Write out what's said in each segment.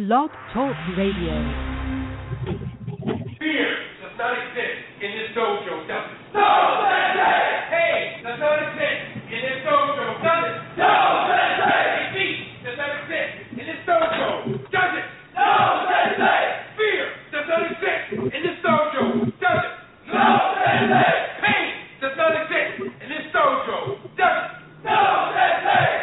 Blog Talk Radio. Fear does not exist in this dojo, does it? No, does not exist in this dojo, does it? No, Sensei! Does not exist in this dojo, does it? No, Sensei! Fear does not exist in this dojo, does it? No, Sensei! Pain does not exist in this dojo, does it? No, Sensei!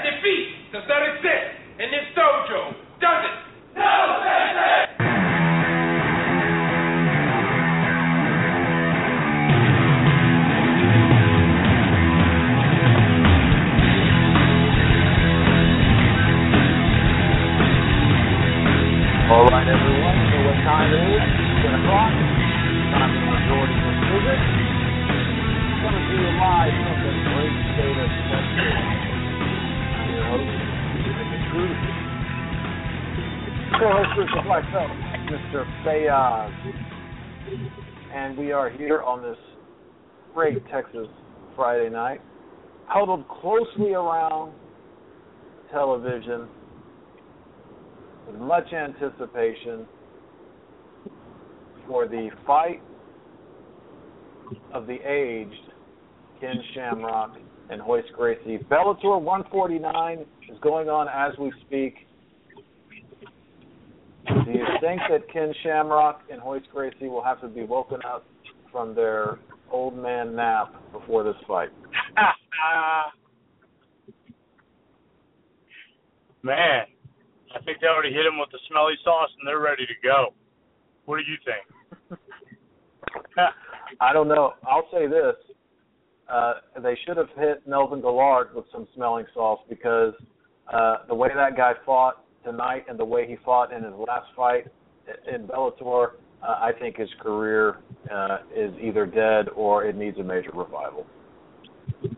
Fayaz. And we are here on this great Texas Friday night, huddled closely around television with much anticipation for the fight of the aged Ken Shamrock and Royce Gracie. Bellator 149 is going on as we speak. Do you think that Ken Shamrock and Royce Gracie will have to be woken up from their old man nap before this fight? Man, I think they already hit him with the smelly sauce and they're ready to go. What do you think? I don't know. I'll say this: uh, they should have hit Melvin Guillard with some smelling sauce because uh, the way that guy fought tonight and the way he fought in his last fight in Bellator, uh, I think his career uh, is either dead or it needs a major revival.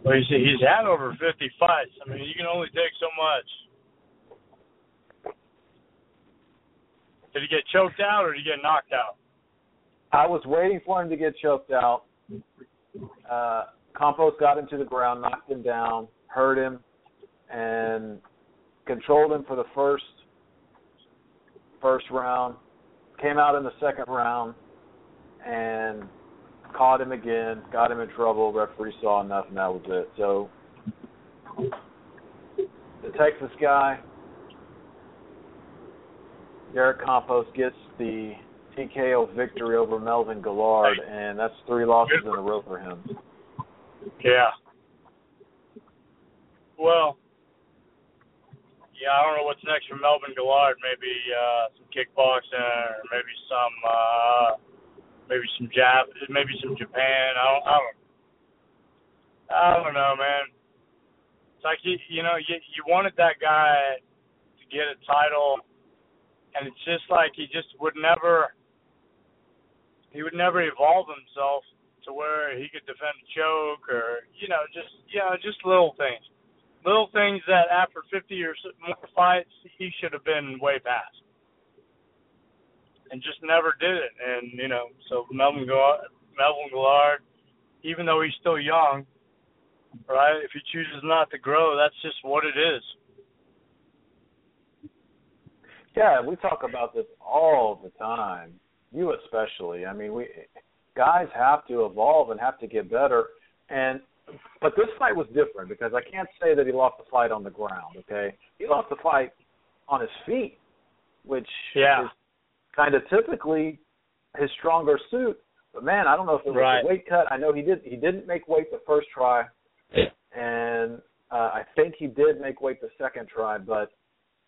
well, he's, he's had over 50 fights. I mean, you can only take so much. Did he get choked out or did he get knocked out? I was waiting for him to get choked out. Uh, Campos got him to the ground, knocked him down, hurt him, and controlled him for the first first round. Came out in the second round and caught him again, got him in trouble. Referee saw and that was it. So the Texas guy, Derek Campos, gets the TKO victory over Melvin Guillard, and that's three losses in a row for him. Yeah. Well, yeah, I don't know what's next for Melvin Guillard. Maybe uh, some kickboxing, or maybe some, uh, maybe some Jap, maybe some Japan. I don't, I don't, I don't know, man. It's like you, you know, you you wanted that guy to get a title, and it's just like he just would never, he would never evolve himself to where he could defend a choke or you know just you know just little things little things that after 50 or more fights he should have been way past and just never did it and you know so Melvin Guillard, Melvin Guillard even though he's still young right if he chooses not to grow that's just what it is Yeah, we talk about this all the time. You especially. I mean, we guys have to evolve and have to get better. And but this fight was different because I can't say that he lost the fight on the ground. Okay, he lost the fight on his feet, which Yeah. is kind of typically his stronger suit. But man, I don't know if it was Right. a weight cut. I know he did. He didn't make weight the first try, and uh, I think he did make weight the second try. But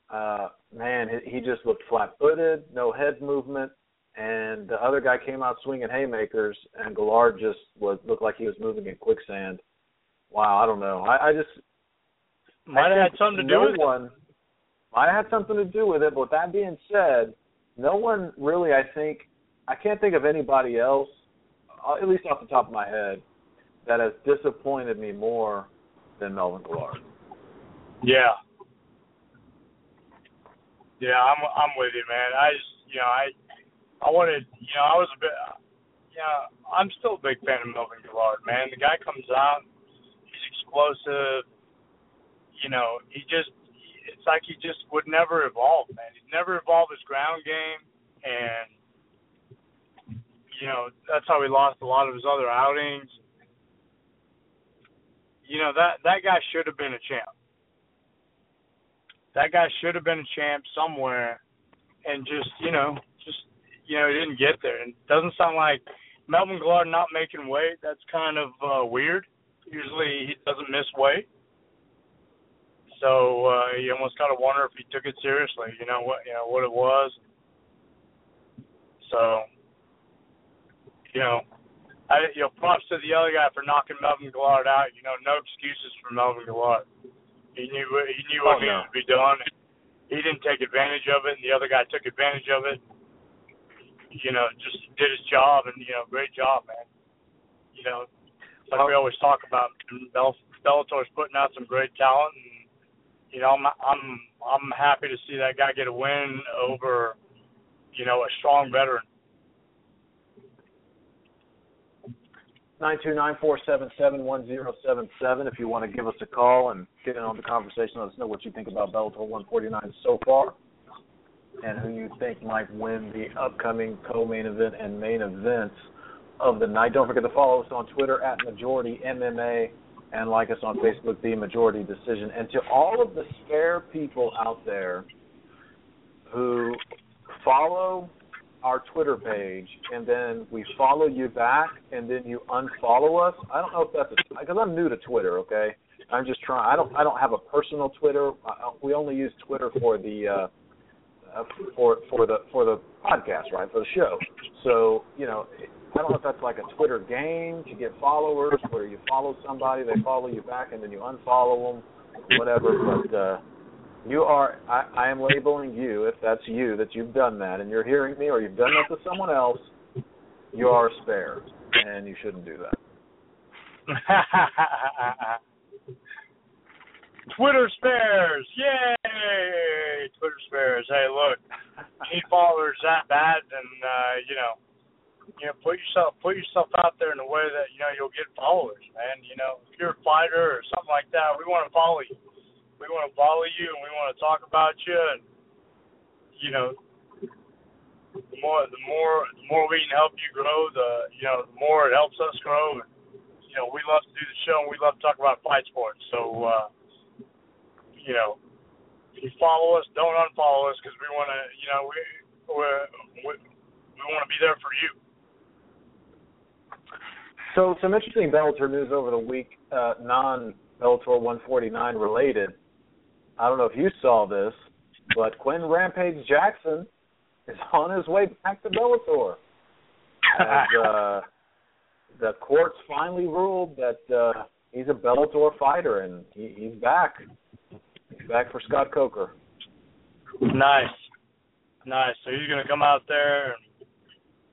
uh, man, he, he just looked flat-footed, no head movement, and the other guy came out swinging haymakers, and Guillard just was looked like he was moving in quicksand. Wow, I don't know. I, I just might I have had something to no do with it one. I had something to do with it. But with that being said, no one really, I think, I can't think of anybody else, uh, at least off the top of my head, that has disappointed me more than Melvin Guillard. Yeah. Yeah, I'm I'm with you, man. I just you know I I wanted you know I was a bit yeah I'm still a big fan of Melvin Guillard, man. The guy comes out, explosive. You know, he just it's like he just would never evolve, man. He's never evolved his ground game, and you know that's how he lost a lot of his other outings. You know that that guy should have been a champ that guy should have been a champ somewhere, and just you know, just you know, he didn't get there. And it doesn't sound like Melvin Guillard not making weight. That's kind of uh, weird. Usually he doesn't miss weight. So uh, you almost gotta wonder if he took it seriously. You know what? You know what it was. So, you know, I you know props to the other guy for knocking Melvin Guillard out. You know, no excuses for Melvin Guillard. He knew he knew what oh, no. to be done. He didn't take advantage of it, and the other guy took advantage of it. You know, just did his job, and you know, great job, man. You know, like we always talk about, Bellator's putting out some great talent, and you know, I'm I'm I'm happy to see that guy get a win over, you know, a strong veteran. Nine two nine four seven seven one zero seven seven. If you want to give us a call and get in on the conversation, let us know what you think about Bellator 149 so far, and who you think might win the upcoming co-main event and main events of the night. Don't forget to follow us on Twitter at Majority MMA and like us on Facebook, The Majority Decision. And to all of the spare people out there who follow our Twitter page and then we follow you back and then you unfollow us. I don't know if that's because I'm new to Twitter. Okay, I'm just trying. I don't. I don't have a personal Twitter. I, we only use Twitter for the uh, uh, for for the for the podcast, right? For the show. So you know, I don't know if that's like a Twitter game to get followers, where you follow somebody, they follow you back, and then you unfollow them, whatever. But uh, you are I, I am labeling you if that's you that you've done that and you're hearing me or you've done that to someone else you are a spare and you shouldn't do that Twitter spares, yay! Twitter spares. Hey, look, need followers that bad, and uh, you know, you know, put yourself put yourself out there in a way that you know you'll get followers, man. You know, if you're a fighter or something like that, we want to follow you. We want to follow you and we want to talk about you and you know the more the more the more we can help you grow the you know the more it helps us grow. And you know we love to do the show and we love to talk about fight sports. So uh you know if you follow us don't unfollow us because we want to you know we we're, we we want to be there for you so some interesting Bellator news over the week, uh, non Bellator 149 related. I don't know if you saw this, but Quinton Rampage Jackson is on his way back to Bellator. As uh, the courts finally ruled that uh, he's a Bellator fighter and he, he's back. He's back for Scott Coker. Nice, nice. So he's going to come out there and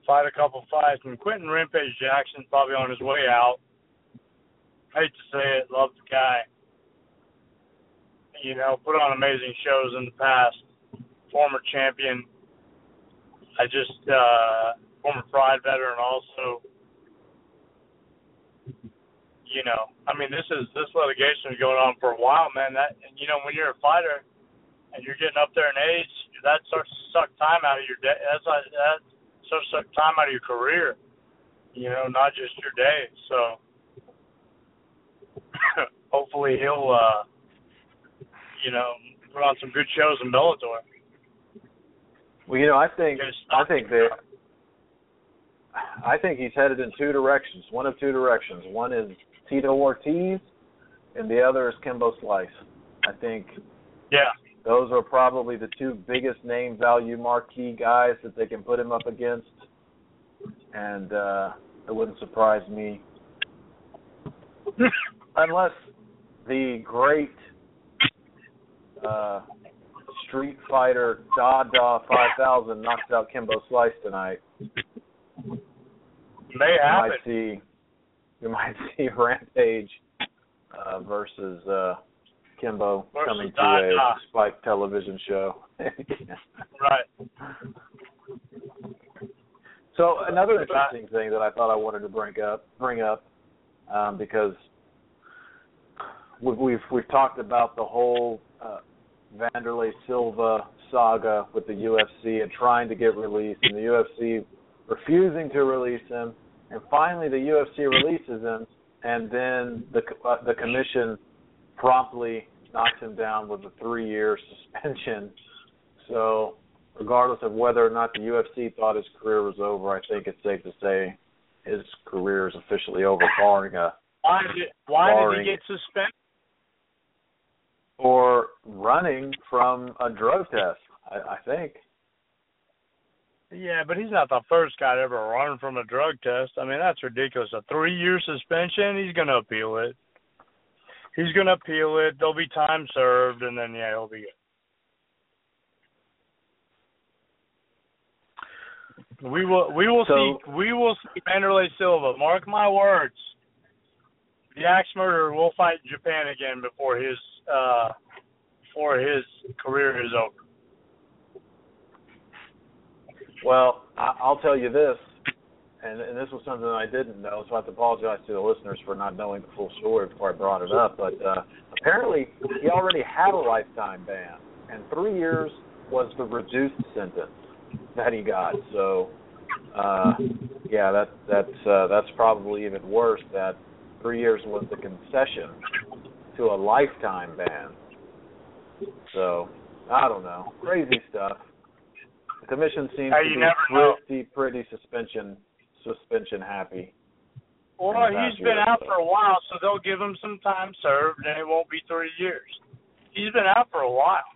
fight a couple fights. And Quinton Rampage Jackson's probably on his way out. Hate to say it, love the guy you know, put on amazing shows in the past. Former champion. I just uh former Pride veteran also. You know, I mean, this is this litigation is going on for a while, man. That and you know, when you're a fighter and you're getting up there in age, that starts to suck time out of your day. That's like, that to suck time out of your career. You know, not just your day. So hopefully he'll uh you know, put on some good shows in Bellator. Well, you know, I think I think that I think he's headed in two directions. One of two directions. One is Tito Ortiz, and the other is Kimbo Slice. I think. Yeah. Those are probably the two biggest name value marquee guys that they can put him up against, and uh, it wouldn't surprise me. Unless the great uh, Street Fighter Dada 5000 knocks out Kimbo Slice tonight, May you happen. might see you might see Rampage uh, versus uh, Kimbo Versus coming to a. Spike television show. Right. So another interesting thing that I thought I wanted to bring up, bring up, um, because we- we've we've talked about the whole uh, Wanderlei Silva saga with the UFC and trying to get released, and the UFC refusing to release him, and finally the UFC releases him, and then the uh, the commission promptly knocks him down with a three-year suspension. So regardless of whether or not the UFC thought his career was over, I think it's safe to say his career is officially over, barring a Why did why did he get suspended? or running from a drug test. I, I think. Yeah, but he's not the first guy to ever run from a drug test. I mean, that's ridiculous. A three year suspension, he's gonna appeal it. He's gonna appeal it. There'll be time served and then yeah, he'll be good. We will we will So- see we will see Wanderlei Silva. Mark my words. The axe murderer will fight Japan again before his uh before his career is over. Well, I, I'll tell you this, and, and this was something I didn't know, so I have to apologize to the listeners for not knowing the full story before I brought it up. But uh, apparently, he already had a lifetime ban, and three years was the reduced sentence that he got. So, uh, yeah, that that's uh, that's probably even worse. That three years was the concession to a lifetime ban. So, I don't know, crazy stuff. The commission seems Hey, to be never pretty pretty suspension suspension happy. Well, he's been out for a while, so they'll give him some time served, and it won't be three years. He's been out for a while,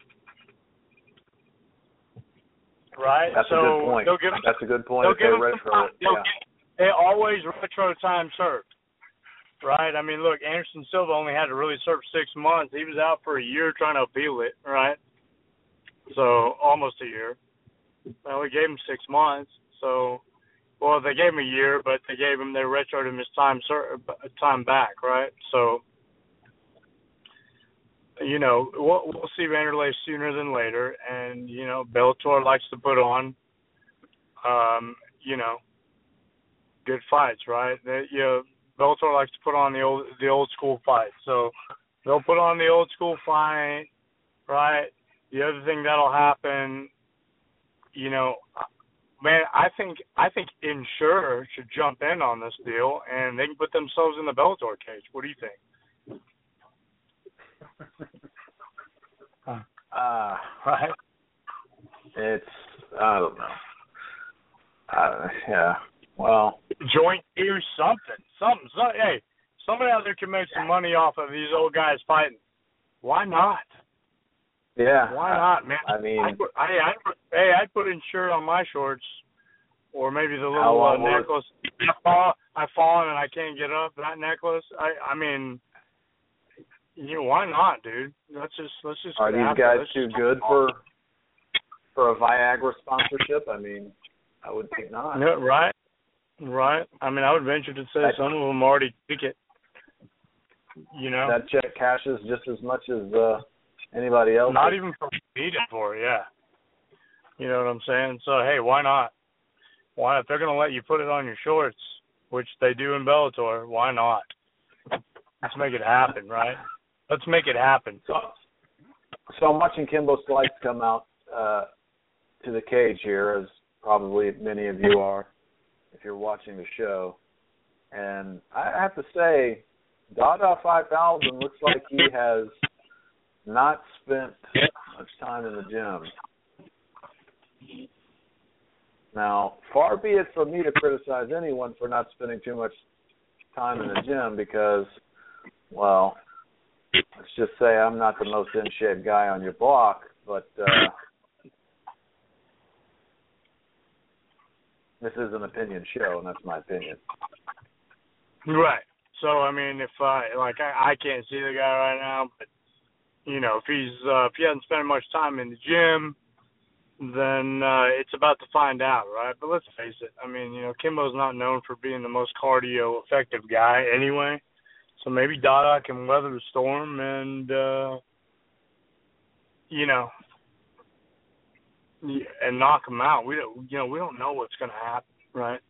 right? That's so a good point. They'll give him, That's a good point. they'll If they give him retro yeah. get- they always retro time served, right? I mean, look, Anderson Silva only had to really serve six months. He was out for a year trying to appeal it, right? So almost a year. Well, we gave him six months, so well, they gave him a year, but they gave him they retroed him his time time back, right? So, you know, we'll, we'll see Wanderlei sooner than later, and you know, Bellator likes to put on, um, you know, good fights, right? They, you know, Bellator likes to put on the old the old school fight, so they'll put on the old school fight, right? The other thing that'll happen, you know, man, I think I think Ensure should jump in on this deal and they can put themselves in the Bellator cage. What do you think? Uh, Right? it's I don't know. Uh, yeah. Well, Joint do something, something. So, hey, somebody out there can make some money off of these old guys fighting. Why not? Yeah. Why not, man? I mean, I'd put, I, I'd put, hey, I'd put Ensure on my shorts, or maybe the little uh, necklace. I fall, I fallen and I can't get up. That necklace. I, I mean, you know, why not, dude? Let's just let's just. are these guys Let's too good for for a Viagra sponsorship? I mean, I would think not. Yeah, right, right. I mean, I would venture to say some of them already took it. You know, That check cashes just as much as uh anybody else. not even for needed for, it, yeah. You know what I'm saying? So hey, why not? Why if they're gonna let you put it on your shorts, which they do in Bellator, why not? Let's make it happen, right? Let's make it happen. So, so I'm watching Kimbo Slice come out uh, to the cage here, as probably many of you are, if you're watching the show. And I have to say, Dada 5000 looks like he has not spent much time in the gym. Now, far be it from me to criticize anyone for not spending too much time in the gym because, well, let's just say I'm not the most in shape guy on your block, but uh this is an opinion show and that's my opinion. Right. So I mean, if I like, I, I can't see the guy right now, but you know, if he's uh, if he hasn't spent much time in the gym, then uh, it's about to find out, right? But let's face it. I mean, you know, Kimbo's not known for being the most cardio effective guy anyway. So maybe Dada can weather the storm and uh you know and knock him out. We don't you know, we don't know what's going to happen, right?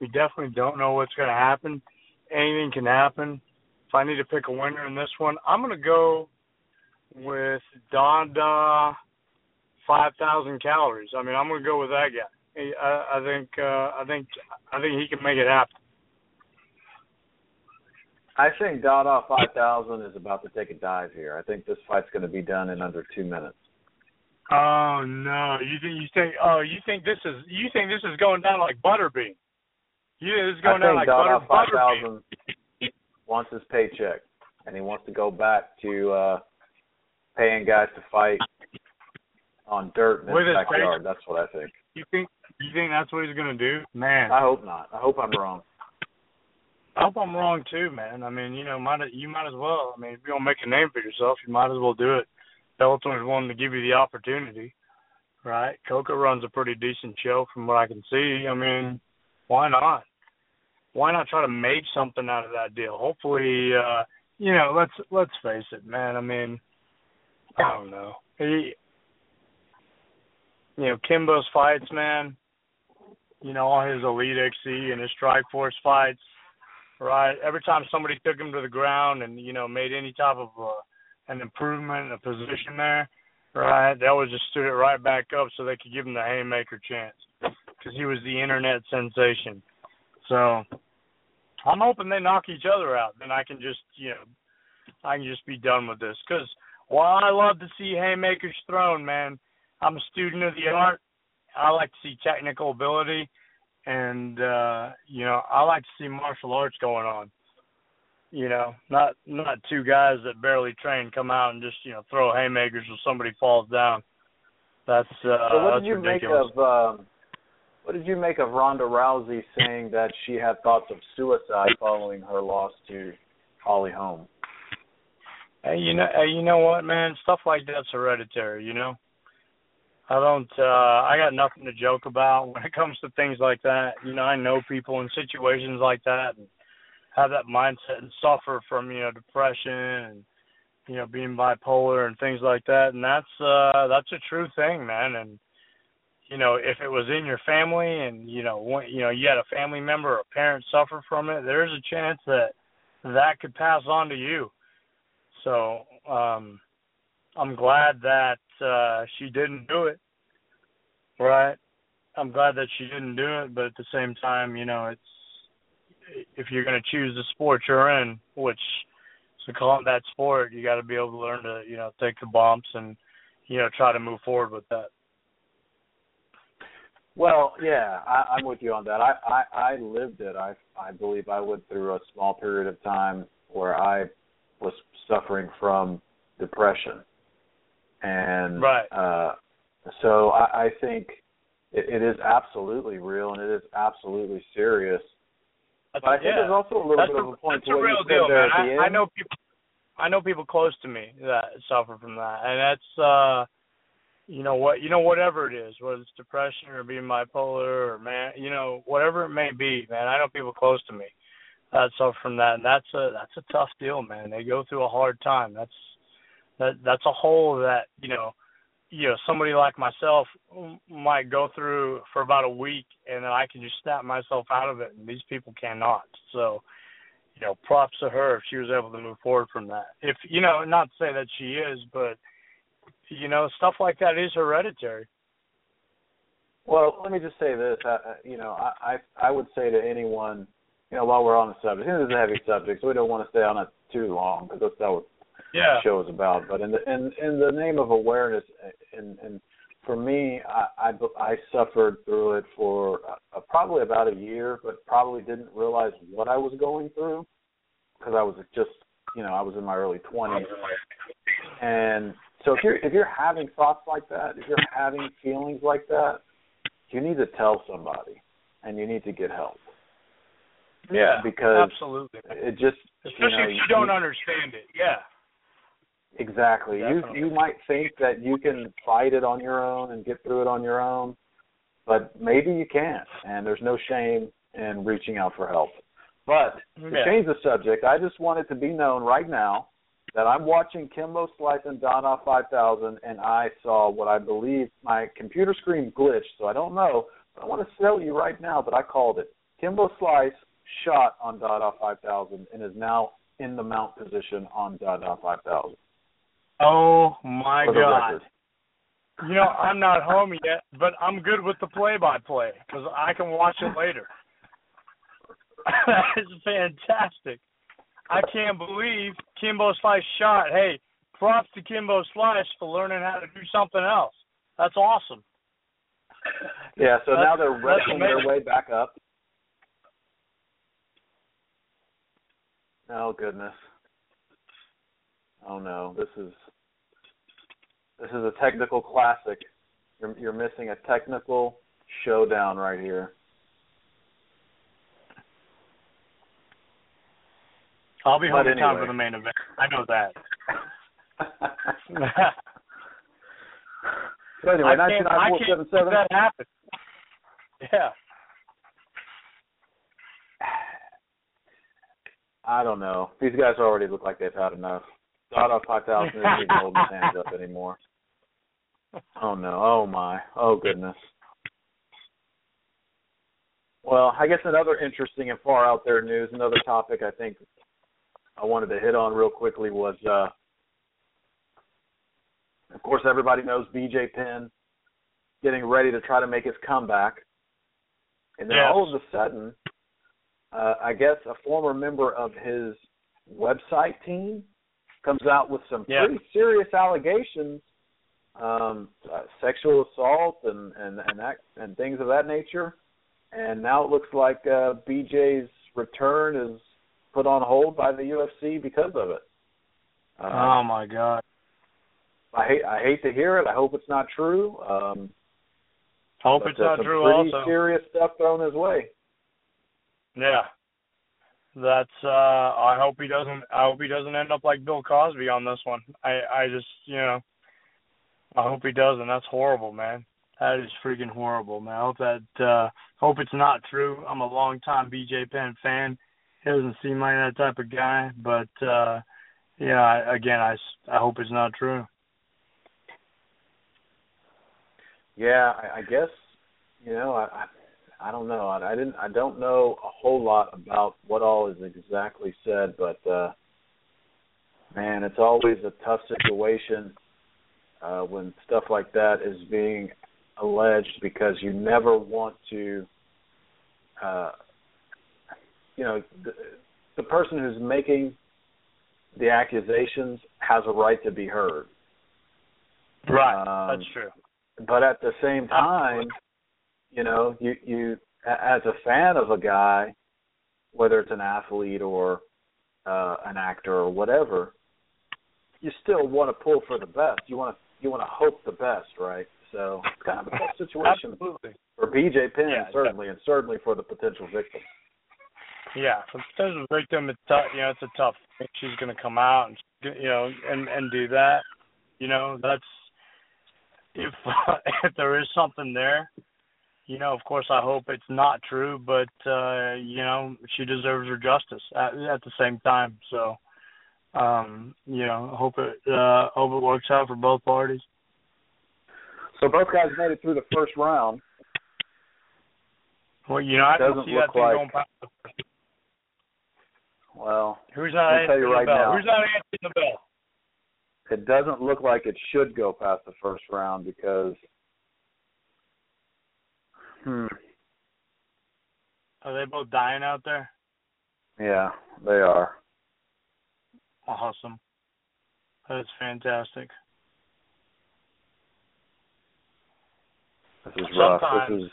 We definitely don't know what's going to happen. Anything can happen. If I need to pick a winner in this one, I'm going to go with Dada 5,000 calories. I mean, I'm going to go with that guy. I, I think uh, I think I think he can make it happen. I think Dada 5000 is about to take a dive here. I think this fight's going to be done in under two minutes. Oh no! You think you think oh you think this is you think this is going down like butterbean? You think this is going I down like Dada butter, 5000 wants his paycheck, and he wants to go back to uh paying guys to fight on dirt in his backyard. That's what I think. You think you think that's what he's gonna do? Man, I hope not. I hope I'm wrong. I hope I'm wrong too, man. I mean, you know, might you might as well. I mean, if you're gonna make a name for yourself, you might as well do it. Bellator's willing to give you the opportunity, right? Coker runs a pretty decent show from what I can see. I mean, why not? Why not try to make something out of that deal? Hopefully, uh, you know, let's let's face it, man. I mean, I don't know. He, you know, Kimbo's fights, man. You know, all his EliteXC and his Strikeforce fights right? Every time somebody took him to the ground and you know made any type of uh, an improvement a position there, right? They always just stood it right back up so they could give him the haymaker chance because he was the internet sensation. So I'm hoping they knock each other out. Then I can just you know I can just be done with this because while I love to see haymakers thrown, man, I'm a student of the art. I like to see technical ability and uh you know i like to see martial arts going on you know not not two guys that barely train come out and just you know throw haymakers when somebody falls down that's uh so what did you ridiculous. make of um what did you make of Ronda Rousey saying that she had thoughts of suicide following her loss to Holly Holm? You know hey, you know what man stuff like that's hereditary you know I don't uh I got nothing to joke about when it comes to things like that. You know, I know people in situations like that and have that mindset and suffer from, you know, depression and you know, being bipolar and things like that. And that's uh that's a true thing, man. And you know, if it was in your family and you know, one, you know, you had a family member or a parent suffer from it, there's a chance that that could pass on to you. So, um I'm glad that uh she didn't do it. Right. I'm glad that she didn't do it, but at the same time, you know, it's if you're going to choose the sport you're in, which call it that sport, you got to be able to learn to, you know, take the bumps and, you know, try to move forward with that. Well, yeah, I, I'm with you on that. I, I I lived it. I I believe I went through a small period of time where I was suffering from depression, and Right. uh, so I, I think it, it is absolutely real and it is absolutely serious. But I think yeah. there's also a little that's bit a, of a point to a what real you said deal, there man. at the I, I know people. I know people close to me that suffer from that, and that's uh, you know what, you know whatever it is, whether it's depression or being bipolar or man, you know whatever it may be, man. I know people close to me Uh, that suffer from that, and that's a that's a tough deal, man. They go through a hard time. That's that that's a hole that you know you know somebody like myself might go through for about a week and then I can just snap myself out of it and these people cannot. So, you know, props to her if she was able to move forward from that. If you know, not to say that she is, but you know, stuff like that is hereditary. Well, let me just say this. I- you know, I, I I would say to anyone, you know, while we're on the subject, this is a heavy subject, so we don't want to stay on it too long because that's not what Yeah. the show is about. But in the in in the name of awareness, and and for me, I I, I suffered through it for uh, probably about a year, but probably didn't realize what I was going through because I was just you know I was in my early twenties, and so if you're if you're having thoughts like that, if you're having feelings like that, you need to tell somebody, and you need to get help Yeah. because absolutely. it just Especially you know, if you don't understand it. Yeah. Exactly. Definitely. You you might think that you can fight it on your own and get through it on your own, but maybe you can't. And there's no shame in reaching out for help. But to Yeah. change the subject, I just want it to be known right now that I'm watching Kimbo Slice and Dada 5000, and I saw what I believe my computer screen glitched, so I don't know. But I want to tell you right now that I called it. Kimbo Slice shot on Dada 5000 and is now in the mount position on Dada 5000. Oh my God! record. You know, I'm not home yet, but I'm good with the play-by-play because I can watch it later. that is fantastic. I can't believe Kimbo Slice shot. Hey, props to Kimbo Slice for learning how to do something else. That's awesome. Yeah, so That's- now they're wrestling their way back up. Oh goodness. Oh no, this is this is a technical classic. You're you're missing a technical showdown right here. I'll be home in time for the main event. I know that. so anyway, I nineteen can't, I can't seven that happen. Yeah. I don't know. These guys already look like they've had enough. Dada five thousand isn't even holding his hands up anymore. Oh no! Oh my! Oh goodness! Well, I guess another interesting and far out there news, another topic I think I wanted to hit on real quickly was, uh, of course, everybody knows BJ Penn getting ready to try to make his comeback, and then Yes. all of a sudden, uh, I guess a former member of his website team comes out with some Yeah. pretty serious allegations, um, uh, sexual assault and and and that and things of that nature. And now it looks like uh, BJ's return is put on hold by the UFC because of it. Uh, Oh my God. I hate I hate to hear it. I hope it's not true. Um, Hope but, it's uh, not some true. pretty Also. serious stuff thrown his way. Yeah. That's uh I hope he doesn't I hope he doesn't end up like Bill Cosby on this one. I I just, you know, I hope he doesn't. That's horrible, man. That is freaking horrible, man. I hope that uh hope it's not true. I'm a long time BJ Penn fan. He doesn't seem like that type of guy, but uh yeah, again, I, I hope it's not true. Yeah, I, I guess you know I, I I don't know. I, I didn't I don't know a whole lot about what all is exactly said, but uh man, it's always a tough situation uh when stuff like that is being alleged because you never want to uh you know the, the person who's making the accusations has a right to be heard. Right. Um, That's true. but at the same time, you know, you you as a fan of a guy, whether it's an athlete or uh, an actor or whatever, you still want to pull for the best. You want to you want to hope the best, right? So it's kind of a tough situation Absolutely. for BJ Penn, Yeah, certainly, and certainly for the potential victim. Yeah, for the potential victim, it's tough. You know, it's a tough. thing. She's going to come out and you know and and do that. You know, that's if if there is something there. You know, of course, I hope it's not true, but uh, you know, she deserves her justice at, at the same time. So, um, you know, hope it uh, hope it works out for both parties. So both guys made it through the first round. Well, you know, I don't see that thing like- going past. The, Well, who's not I'll tell answering you the right bell? now. Who's not answering the bell? it doesn't look like it should go past the first round because, hmm, Are they both dying out there? yeah, they are. Awesome. That is fantastic. This is rough. Sometimes- This is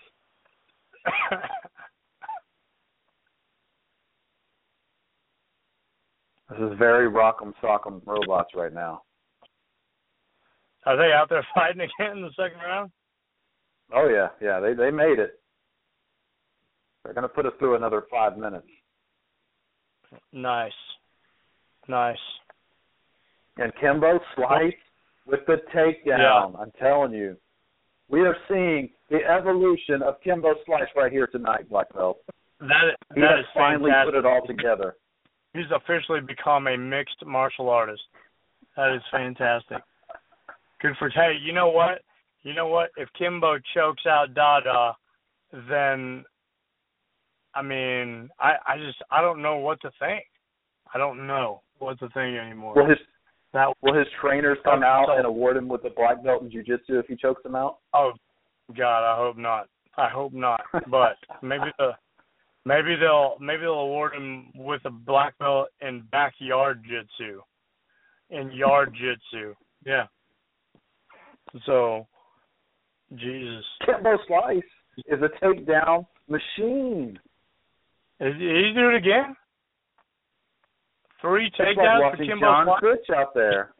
this is very rock'em sock'em robots right now. Are they out there fighting again in the second round? Oh yeah, yeah, they they made it. They're gonna put us through another five minutes. Nice. Nice. And Kimbo Slice with the takedown. I'm telling you, we are seeing the evolution of Kimbo Slice right here tonight, Black Belt. That He that has is finally fantastic. put it all together. He's officially become a mixed martial artist. That is fantastic. Good for hey, you know what? You know what? If Kimbo chokes out Dada, then I mean, I I just I don't know what to think. I don't know what to think anymore. Will his that will his trainers come out So- and award him with a black belt in jiu-jitsu if he chokes him out? oh God, I hope not. I hope not. But maybe the maybe they'll maybe they'll award him with a black belt in backyard jitsu. In yard jitsu. Yeah. So Jesus. Kimbo Slice is a takedown machine. Is he do it again? Three It's like takedowns for Kimbo John Slice? Fitch out there.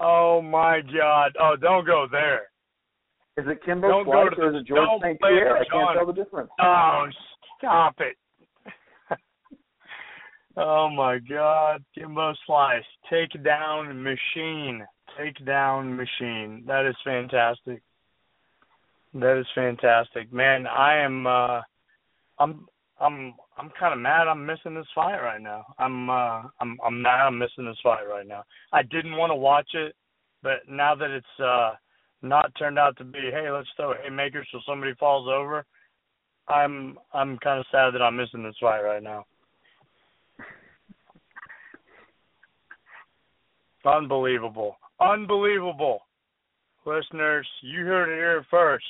Oh my God! Oh, don't go there. Is it Kimbo Don't go Slice to- or is it George St. Pierre? I can't tell the difference. Oh, stop it! oh my God! Kimbo Slice, takedown machine, takedown machine. That is fantastic. That is fantastic, man. I am. uh I'm. I'm. I'm kind of mad. I'm missing this fight right now. I'm. uh I'm. I'm mad. I'm missing this fight right now. I didn't want to watch it, but now that it's uh not turned out to be, hey, let's throw haymakers so somebody falls over. I'm. I'm kind of sad that I'm missing this fight right now. Unbelievable. Unbelievable. Listeners, you heard it here first.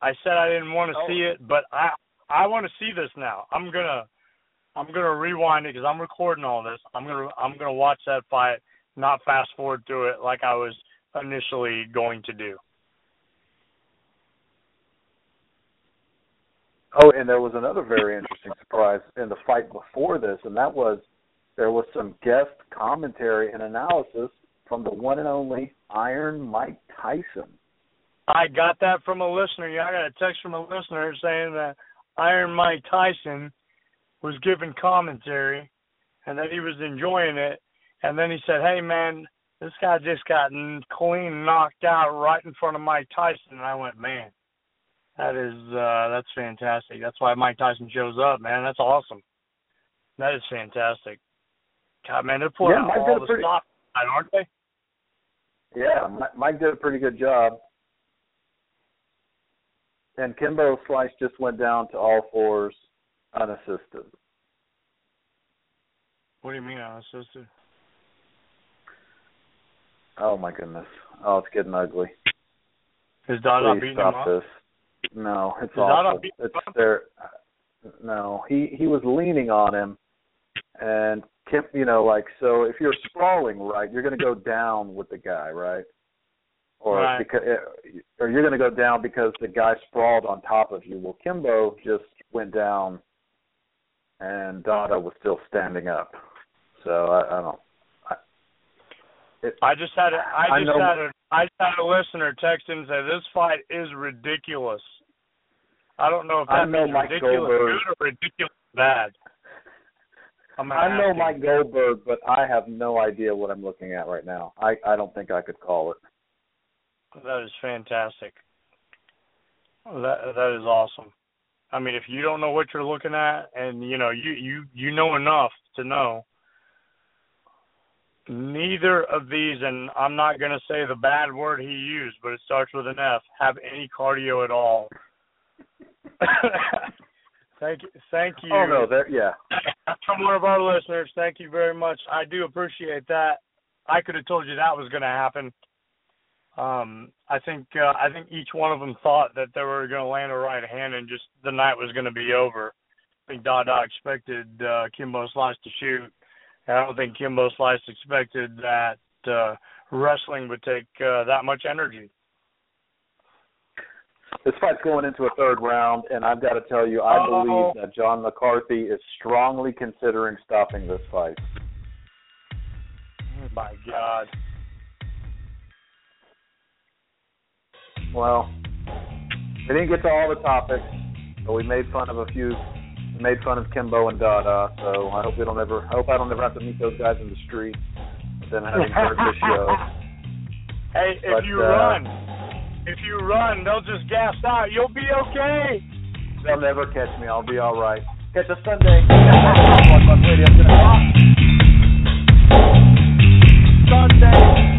I said I didn't want to Oh. see it, but I I want to see this now. I'm gonna I'm gonna rewind it because I'm recording all this. I'm gonna I'm gonna watch that fight, not fast forward through it like I was initially going to do. Oh, and there was another very interesting surprise in the fight before this, and that was there was some guest commentary and analysis from the one and only Iron Mike Tyson. I got that from a listener. Yeah, I got a text from a listener saying that Iron Mike Tyson was giving commentary and that he was enjoying it. And then he said, "Hey, man, this guy just got clean knocked out right in front of Mike Tyson." And I went, "Man, that is uh that's fantastic. That's why Mike Tyson shows up, man. That's awesome. That is fantastic. God, man, they're pulling Yeah, out all the pretty- stops, aren't they? Yeah, Mike did a pretty good job. And Kimbo Slice just went down to all fours unassisted. What do you mean, unassisted? Oh my goodness. Oh, it's getting ugly. Is Dada Please beating stop him up? this. No, it's Is awful. It's there. No, he he was leaning on him, and Kim, you know, like so. If you're sprawling, right, you're going to go down with the guy, right? Or Right. because, eh, or you're going to go down because the guy sprawled on top of you. Well, Kimbo just went down, and Dada was still standing up. So I, I don't. I, it, I just had a, I just know- had a I just had a listener text in and say this fight is ridiculous. I don't know if I that know Mike ridiculous Goldberg. good or ridiculous bad. I know. Mike Goldberg, but I have no idea what I'm looking at right now. I I don't think I could call it. That is fantastic. That that is awesome. I mean, if you don't know what you're looking at, and you know you you you know enough to know, neither of these, and I'm not going to say the bad word he used, but it starts with an F, have any cardio at all. thank you, thank you. Oh no, there yeah. From one of our listeners. Thank you very much. I do appreciate that. I could have told you that was going to happen. Um, I think uh, I think each one of them thought that they were going to land a right hand and just the night was going to be over. I think Dada expected uh, Kimbo Slice to shoot. And I don't think Kimbo Slice expected that uh, wrestling would take uh, that much energy. This fight's going into a third round, and I've got to tell you, I Oh. believe that John McCarthy is strongly considering stopping this fight. Oh my God. Well, we didn't get to all the topics, but we made fun of a few. We made fun of Kimbo and Dada, so I hope we don't ever. I hope I don't ever have to meet those guys in the street. than having hurt the show. Hey, if But, you uh, run, if you run, they'll just gas out. You'll be okay. They'll never catch me. I'll be all right. Catch us Sunday. Blog Talk Radio, 10 o'clock. Sunday.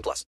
18 plus.